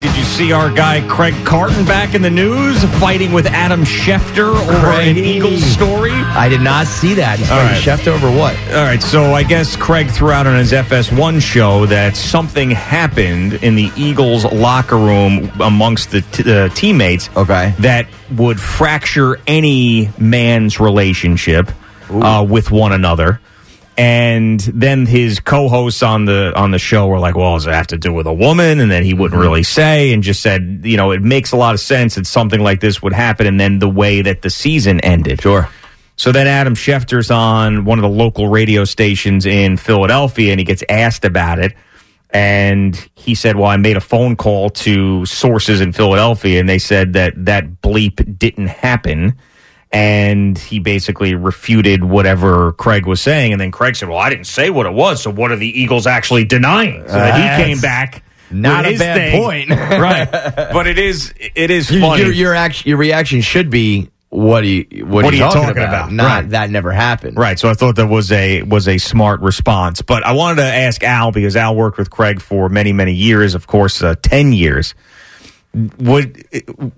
Did you see our guy Craig Carton back in the news fighting with Adam Schefter over an Eagles story? I did not see that. He's All fighting right. Schefter over what? All right, so I guess Craig threw out on his FS1 show that something happened in the Eagles locker room amongst the t- uh, teammates Okay. that would fracture any man's relationship uh, with one another. And then his co-hosts on the on the show were like, "Well, does it have to do with a woman?" And then he wouldn't mm-hmm. really say, and just said, "You know, it makes a lot of sense that something like this would happen." And then the way that the season ended, Sure. so then Adam Schefter's on one of the local radio stations in Philadelphia and he gets asked about it. And he said, Well, I made a phone call to sources in Philadelphia and they said that that bleep didn't happen. And he basically refuted whatever Craig was saying. And then Craig said, Well, I didn't say what it was. So what are the Eagles actually denying? So then he came back. not a his bad thing. point. right. But it is, it is funny. your, your, your reaction should be what are you what, What are you talking, talking about? about? Not Right. that never happened. Right. So I thought that was a was a smart response. But I wanted to ask Al because Al worked with Craig for many many years. Of course, uh, ten years. What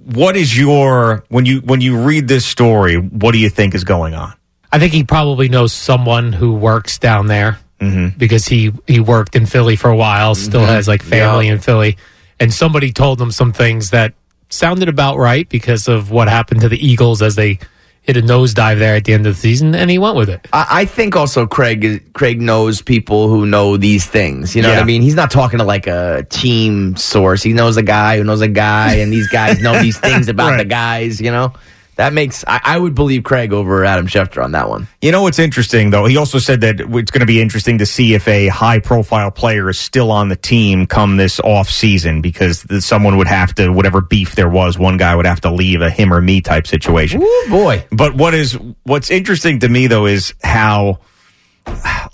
what is your when you when you read this story? What do you think is going on? I think he probably knows someone who works down there mm-hmm. because he he worked in Philly for a while, still mm-hmm. has like family Yeah. in Philly, and somebody told him some things that sounded about right because of what happened to the Eagles as they hit a nosedive there at the end of the season, and he went with it. I, I think also Craig Craig knows people who know these things. You know what I mean? He's not talking to like a team source. He knows a guy who knows a guy, and these guys know these things about Right. the guys. You know, that makes I, I would believe Craig over Adam Schefter on that one. You know what's interesting though? He also said that it's going to be interesting to see if a high profile player is still on the team come this off season because someone would have to whatever beef there was, one guy would have to leave a him or me type situation. Ooh, boy. But what is what's interesting to me though is how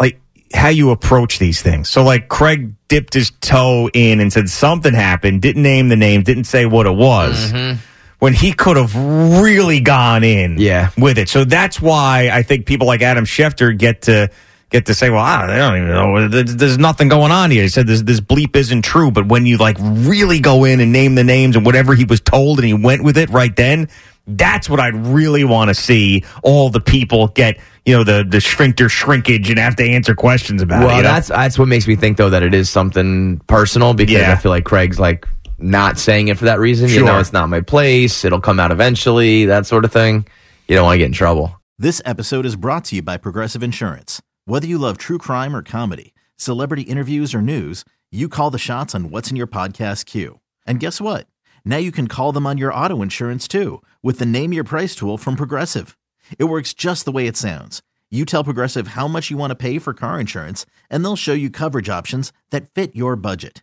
like how you approach these things. So like Craig dipped his toe in and said something happened, didn't name the name, didn't say what it was. Mm-hmm. When he could have really gone in Yeah. with it. So that's why I think people like Adam Schefter get to get to say, well, I don't, don't even know. There's, nothing going on here. He said this, this bleep isn't true. But when you like really go in and name the names and whatever he was told and he went with it right then, that's what I'd really want to see all the people get, you know, the, the shrinkter shrinkage and have to answer questions about Well, it. you know? that's that's what makes me think though that it is something personal because Yeah. I feel like Craig's like not saying it for that reason. You know, it's not my place. It'll come out eventually. That sort of thing. You don't want to get in trouble. This episode is brought to you by Progressive Insurance. Whether you love true crime or comedy, celebrity interviews or news, you call the shots on what's in your podcast queue. And guess what? Now you can call them on your auto insurance too with the Name Your Price tool from Progressive. It works just the way it sounds. You tell Progressive how much you want to pay for car insurance, and they'll show you coverage options that fit your budget.